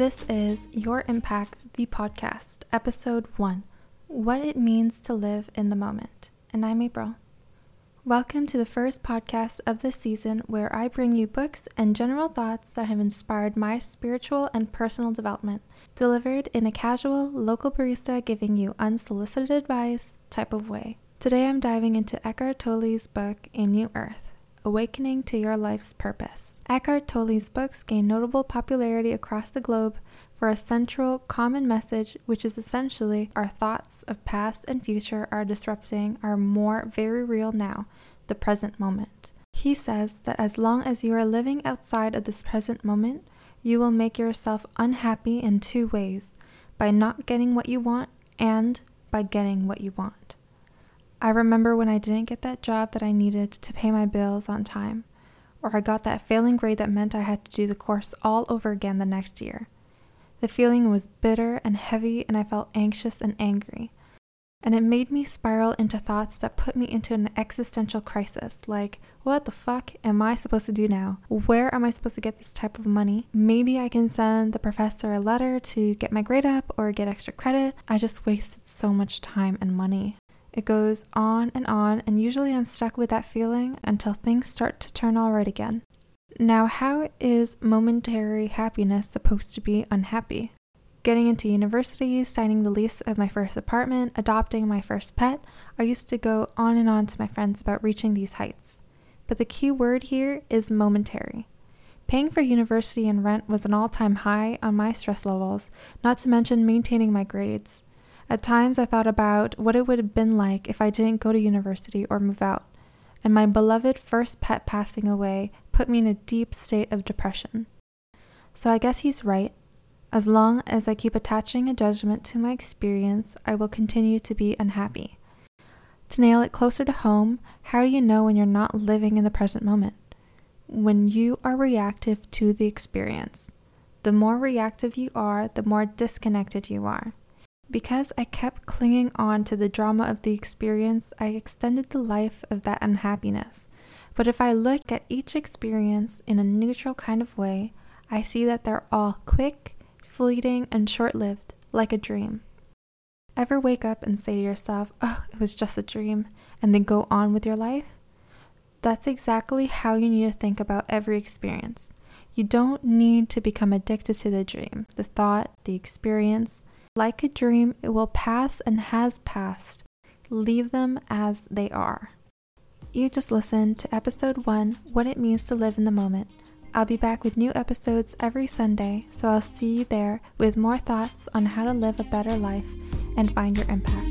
This is Your Impact, the podcast, episode one What It Means to Live in the Moment. And I'm April. Welcome to the first podcast of this season where I bring you books and general thoughts that have inspired my spiritual and personal development, delivered in a casual, local barista giving you unsolicited advice type of way. Today I'm diving into Eckhart Tolle's book, A New Earth Awakening to Your Life's Purpose. Eckhart Tolle's books gain notable popularity across the globe for a central common message, which is essentially our thoughts of past and future are disrupting our more very real now, the present moment. He says that as long as you are living outside of this present moment, you will make yourself unhappy in two ways by not getting what you want and by getting what you want. I remember when I didn't get that job that I needed to pay my bills on time, or I got that failing grade that meant I had to do the course all over again the next year. The feeling was bitter and heavy, and I felt anxious and angry. And it made me spiral into thoughts that put me into an existential crisis like, what the fuck am I supposed to do now? Where am I supposed to get this type of money? Maybe I can send the professor a letter to get my grade up or get extra credit. I just wasted so much time and money. It goes on and on, and usually I'm stuck with that feeling until things start to turn all right again. Now, how is momentary happiness supposed to be unhappy? Getting into university, signing the lease of my first apartment, adopting my first pet, I used to go on and on to my friends about reaching these heights. But the key word here is momentary. Paying for university and rent was an all time high on my stress levels, not to mention maintaining my grades. At times, I thought about what it would have been like if I didn't go to university or move out, and my beloved first pet passing away put me in a deep state of depression. So I guess he's right. As long as I keep attaching a judgment to my experience, I will continue to be unhappy. To nail it closer to home, how do you know when you're not living in the present moment? When you are reactive to the experience. The more reactive you are, the more disconnected you are. Because I kept clinging on to the drama of the experience, I extended the life of that unhappiness. But if I look at each experience in a neutral kind of way, I see that they're all quick, fleeting, and short lived, like a dream. Ever wake up and say to yourself, oh, it was just a dream, and then go on with your life? That's exactly how you need to think about every experience. You don't need to become addicted to the dream, the thought, the experience. Like a dream, it will pass and has passed. Leave them as they are. You just listened to episode one What It Means to Live in the Moment. I'll be back with new episodes every Sunday, so I'll see you there with more thoughts on how to live a better life and find your impact.